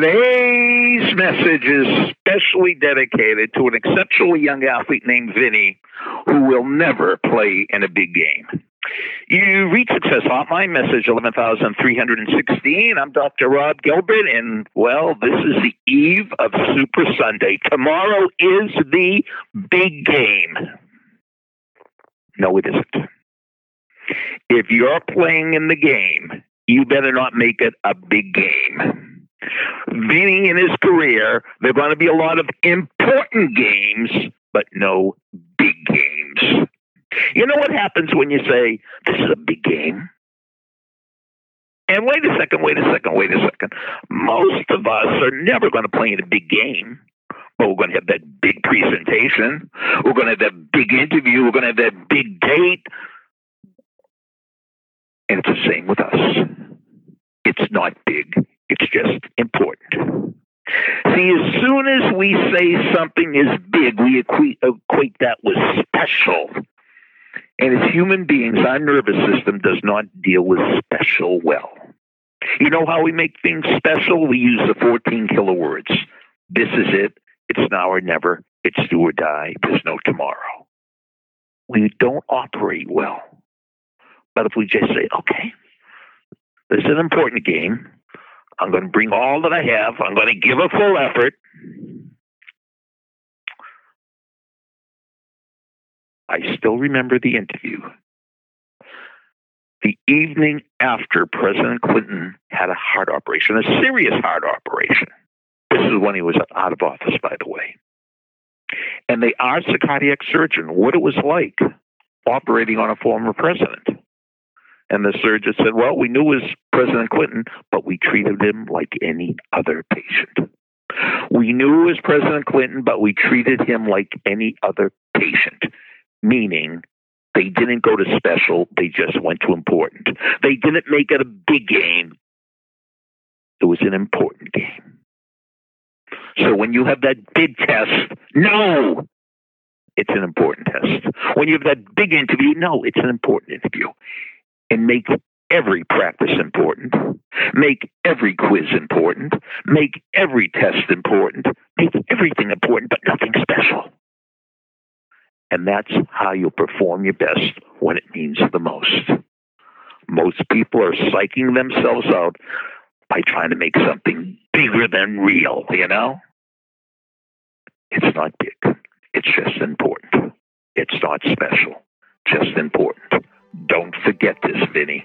Today's message is specially dedicated to an exceptionally young athlete named Vinny who will never play in a big game. You reach Success Hotline, message 11316. I'm Dr. Rob Gilbert, and well, this is the eve of Super Sunday. Tomorrow is the big game. No, it isn't. If you're playing in the game, you better not make it a big game. Vinny in his career, there are going to be a lot of important games, but no big games. You know what happens when you say, This is a big game? And wait a second, wait a second, wait a second. Most of us are never going to play in a big game, but we're going to have that big presentation. We're going to have that big interview. We're going to have that big date. And it's the same with us. It's not big, it's just important. See, as soon as we say something is big, we equate, equate that with special. And as human beings, our nervous system does not deal with special well. You know how we make things special? We use the 14 killer words. This is it. It's now or never. It's do or die. There's no tomorrow. We don't operate well. But if we just say, okay, this is an important game. I'm going to bring all that I have. I'm going to give a full effort. I still remember the interview. The evening after President Clinton had a heart operation, a serious heart operation. This is when he was out of office, by the way. And they asked the cardiac surgeon what it was like operating on a former president. And the surgeon said, Well, we knew was President Clinton, but we treated him like any other patient. We knew it was President Clinton, but we treated him like any other patient meaning they didn't go to special, they just went to important. They didn't make it a big game, it was an important game. So when you have that big test, no, it's an important test. When you have that big interview, no, it's an important interview. And make every practice important, make every quiz important, make every test important, make everything important, but nothing special. And that's how you'll perform your best when it means the most. Most people are psyching themselves out by trying to make something bigger than real, you know? It's not big. It's just important. It's not special. Just important. Don't forget this, Vinny.